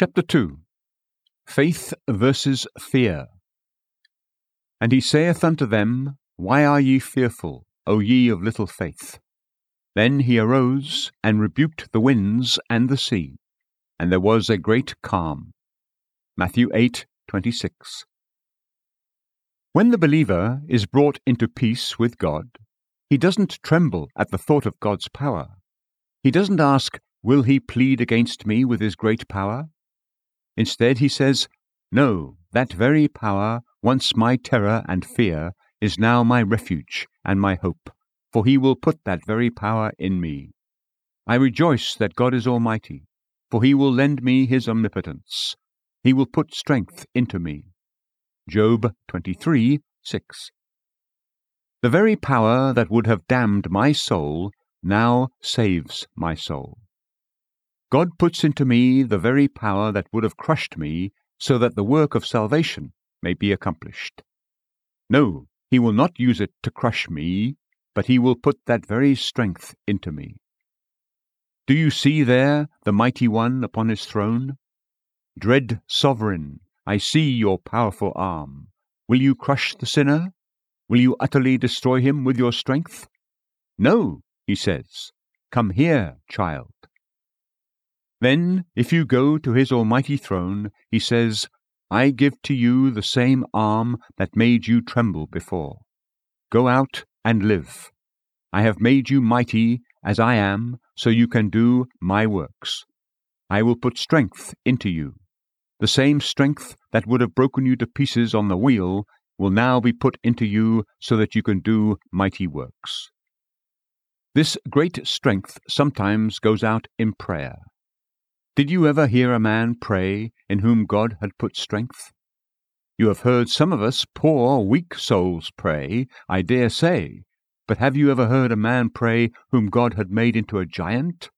Chapter 2 Faith versus Fear. And he saith unto them, Why are ye fearful, O ye of little faith? Then he arose and rebuked the winds and the sea, and there was a great calm. Matthew 8:26. When the believer is brought into peace with God, he doesn't tremble at the thought of God's power. He doesn't ask, Will he plead against me with his great power? Instead, he says, No, that very power, once my terror and fear, is now my refuge and my hope, for he will put that very power in me. I rejoice that God is almighty, for he will lend me his omnipotence. He will put strength into me. Job 23 6. The very power that would have damned my soul now saves my soul. God puts into me the very power that would have crushed me, so that the work of salvation may be accomplished. No, he will not use it to crush me, but he will put that very strength into me. Do you see there the mighty one upon his throne? Dread sovereign, I see your powerful arm. Will you crush the sinner? Will you utterly destroy him with your strength? No, he says. Come here, child. Then, if you go to his almighty throne, he says, I give to you the same arm that made you tremble before. Go out and live. I have made you mighty as I am, so you can do my works. I will put strength into you. The same strength that would have broken you to pieces on the wheel will now be put into you so that you can do mighty works. This great strength sometimes goes out in prayer. Did you ever hear a man pray in whom God had put strength? You have heard some of us poor, weak souls pray, I dare say, but have you ever heard a man pray whom God had made into a giant?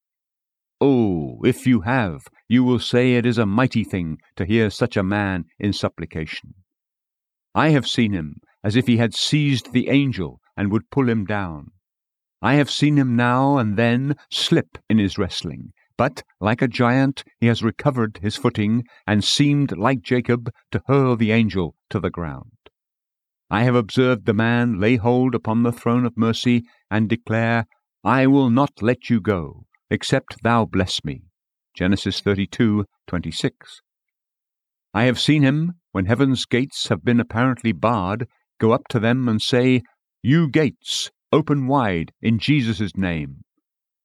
Oh, if you have, you will say it is a mighty thing to hear such a man in supplication. I have seen him as if he had seized the angel and would pull him down. I have seen him now and then slip in his wrestling, but, like a giant, he has recovered his footing and seemed, like Jacob, to hurl the angel to the ground. I have observed the man lay hold upon the throne of mercy and declare, I will not let you go, except thou bless me. Genesis 32:26. I have seen him, when heaven's gates have been apparently barred, go up to them and say, You gates, open wide in Jesus' name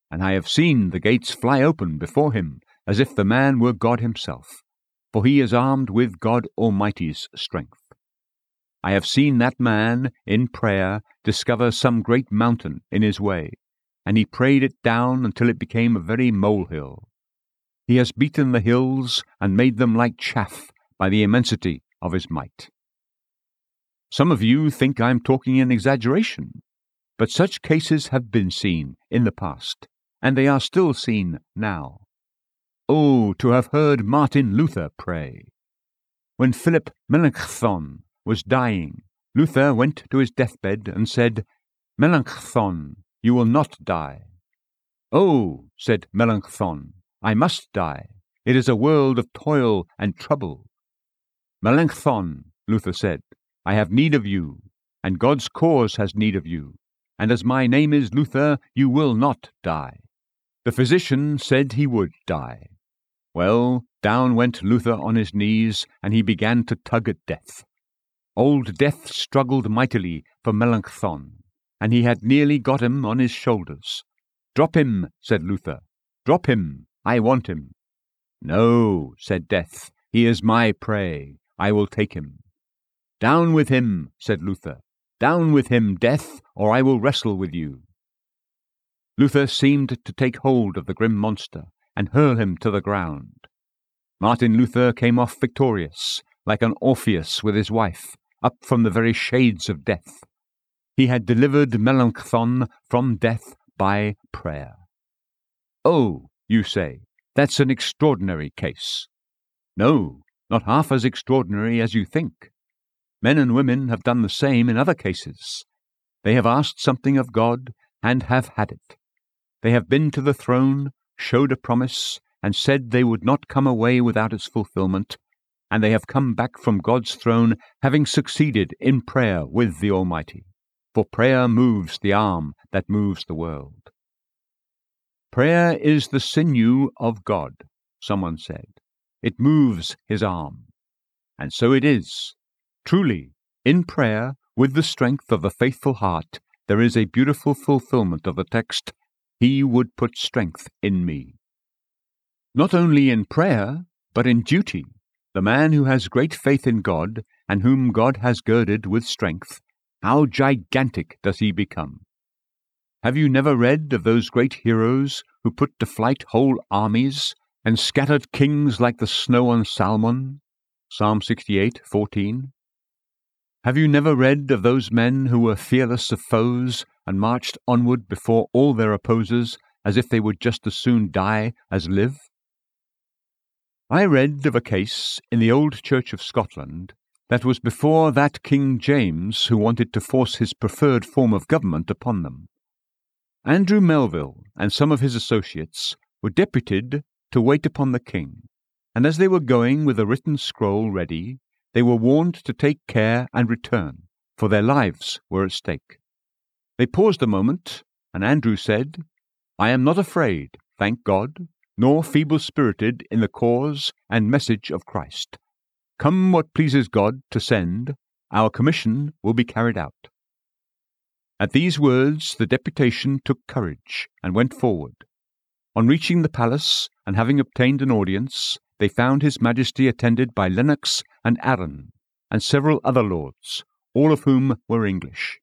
and I have seen the gates fly open before him, as if the man were God himself, for he is armed with God Almighty's strength. I have seen that man, in prayer, discover some great mountain in his way, and he prayed it down until it became a very molehill. He has beaten the hills and made them like chaff by the immensity of his might. Some of you think I'm talking in exaggeration, but such cases have been seen in the past and they are still seen now. Oh, to have heard Martin Luther pray! When Philip Melanchthon was dying, Luther went to his deathbed and said, Melanchthon, you will not die. Oh, said Melanchthon, I must die. It is a world of toil and trouble. Melanchthon, Luther said, I have need of you, and God's cause has need of you, and as my name is Luther, you will not die. The physician said he would die. Well, down went Luther on his knees, and he began to tug at death. Old Death struggled mightily for Melanchthon, and he had nearly got him on his shoulders. Drop him, said Luther. Drop him. I want him. No, said Death. He is my prey. I will take him. Down with him, said Luther. Down with him, Death, or I will wrestle with you. Luther seemed to take hold of the grim monster and hurl him to the ground. Martin Luther came off victorious, like an Orpheus with his wife, up from the very shades of death. He had delivered Melanchthon from death by prayer. Oh, you say, that's an extraordinary case. No, not half as extraordinary as you think. Men and women have done the same in other cases. They have asked something of God and have had it. They have been to the throne, showed a promise, and said they would not come away without its fulfillment, and they have come back from God's throne having succeeded in prayer with the Almighty. For prayer moves the arm that moves the world. Prayer is the sinew of God, someone said. It moves his arm. And so it is. Truly, in prayer, with the strength of a faithful heart, there is a beautiful fulfillment of the text, He would put strength in me. Not only in prayer, but in duty, the man who has great faith in God, and whom God has girded with strength, how gigantic does he become! Have you never read of those great heroes who put to flight whole armies and scattered kings like the snow on Salmon? Psalm 68:14. Have you never read of those men who were fearless of foes and marched onward before all their opposers as if they would just as soon die as live? I read of a case in the old Church of Scotland that was before that King James who wanted to force his preferred form of government upon them. Andrew Melville and some of his associates were deputed to wait upon the king, and as they were going with a written scroll ready, they were warned to take care and return, for their lives were at stake. They paused a moment, and Andrew said, I am not afraid, thank God, nor feeble spirited in the cause and message of Christ. Come what pleases God to send, our commission will be carried out. At these words the deputation took courage and went forward. On reaching the palace, and having obtained an audience, they found His Majesty attended by Lennox and Arran, and several other lords, all of whom were English.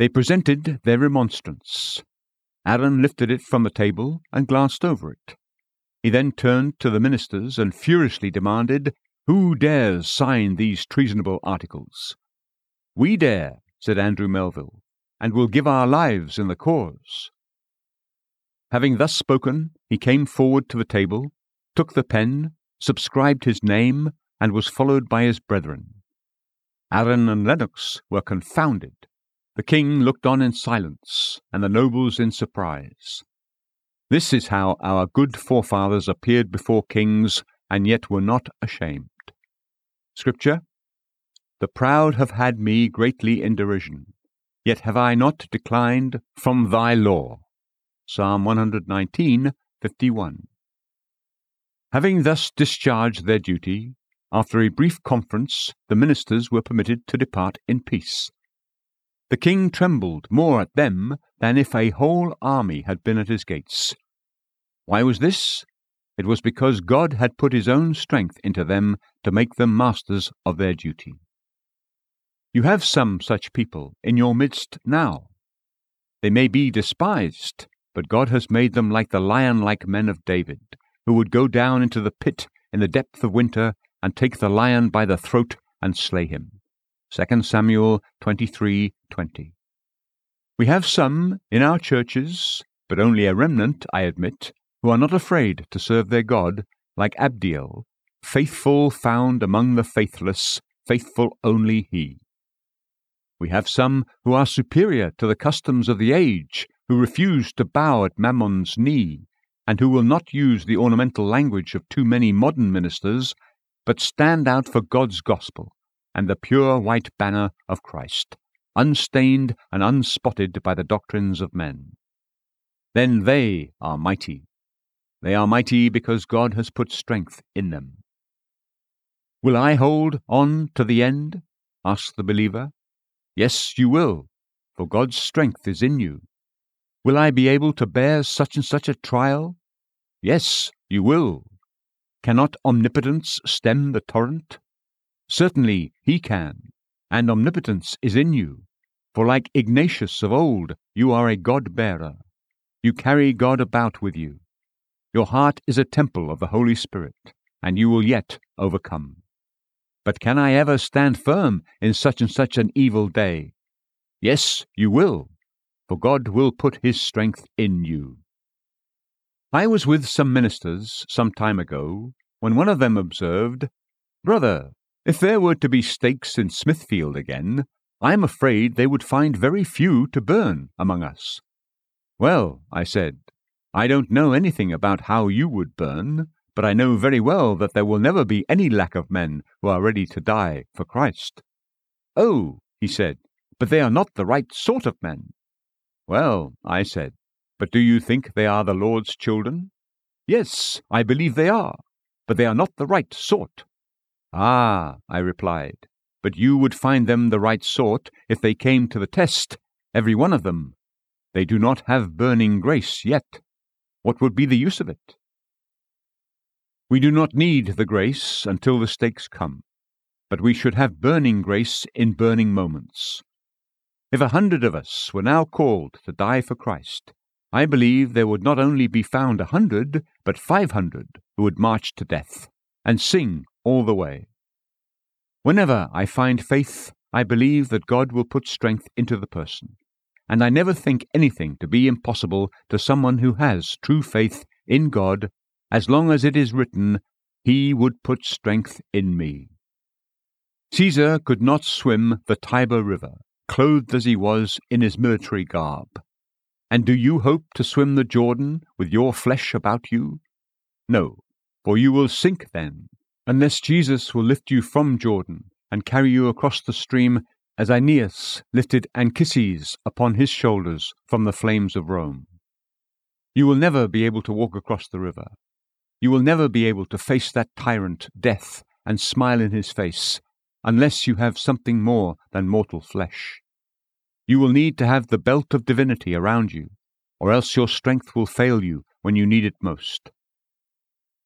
They presented their remonstrance, Arran lifted it from the table and glanced over it. He then turned to the ministers and furiously demanded, Who dares sign these treasonable articles? We dare, said Andrew Melville, and will give our lives in the cause. Having thus spoken, he came forward to the table, took the pen, subscribed his name, and was followed by his brethren. Arran and Lennox were confounded the king looked on in silence, and the nobles in surprise. This is how our good forefathers appeared before kings, and yet were not ashamed. Scripture The proud have had me greatly in derision, yet have I not declined from thy law. Psalm 119, 51. Having thus discharged their duty, after a brief conference, the ministers were permitted to depart in peace. The king trembled more at them than if a whole army had been at his gates. Why was this? It was because God had put his own strength into them to make them masters of their duty. You have some such people in your midst now. They may be despised, but God has made them like the lion like men of David, who would go down into the pit in the depth of winter and take the lion by the throat and slay him. 2 Samuel 23:20. We have some in our churches, but only a remnant, I admit, who are not afraid to serve their God, like Abdiel, faithful found among the faithless, faithful only he. We have some who are superior to the customs of the age, who refuse to bow at Mammon's knee, and who will not use the ornamental language of too many modern ministers, but stand out for God's gospel and the pure white banner of Christ, unstained and unspotted by the doctrines of men. Then they are mighty. They are mighty because God has put strength in them. Will I hold on to the end? asks the believer. Yes, you will, for God's strength is in you. Will I be able to bear such and such a trial? Yes, you will. Cannot omnipotence stem the torrent? Certainly he can, and omnipotence is in you. For like Ignatius of old, you are a God bearer. You carry God about with you. Your heart is a temple of the Holy Spirit, and you will yet overcome. But can I ever stand firm in such and such an evil day? Yes, you will, for God will put his strength in you. I was with some ministers some time ago when one of them observed, Brother, if there were to be stakes in Smithfield again, I am afraid they would find very few to burn among us. Well, I said, I don't know anything about how you would burn, but I know very well that there will never be any lack of men who are ready to die for Christ. Oh, he said, but they are not the right sort of men. Well, I said, but do you think they are the Lord's children? Yes, I believe they are, but they are not the right sort. Ah, I replied, but you would find them the right sort if they came to the test, every one of them. They do not have burning grace yet. What would be the use of it? We do not need the grace until the stakes come, but we should have burning grace in burning moments. If a hundred of us were now called to die for Christ, I believe there would not only be found a hundred, but five hundred who would march to death and sing all the way. Whenever I find faith, I believe that God will put strength into the person, and I never think anything to be impossible to someone who has true faith in God, as long as it is written, He would put strength in me. Caesar could not swim the Tiber River, clothed as he was in his military garb. And do you hope to swim the Jordan with your flesh about you? No, for you will sink then, unless Jesus will lift you from Jordan and carry you across the stream as Aeneas lifted Anchises upon his shoulders from the flames of Rome. You will never be able to walk across the river. You will never be able to face that tyrant, death, and smile in his face, unless you have something more than mortal flesh. You will need to have the belt of divinity around you, or else your strength will fail you when you need it most.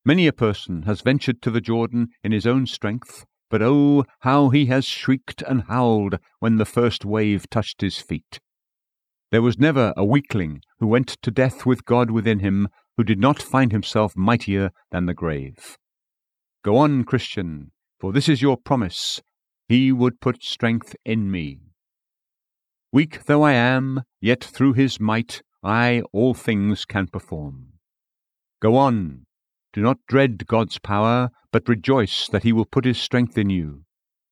Many a person has ventured to the Jordan in his own strength, but oh, how he has shrieked and howled when the first wave touched his feet. There was never a weakling who went to death with God within him who did not find himself mightier than the grave. Go on, Christian, for this is your promise. He would put strength in me. Weak though I am, yet through his might I all things can perform. Go on, do not dread God's power, but rejoice that he will put his strength in you.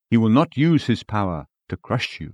He will not use his power to crush you.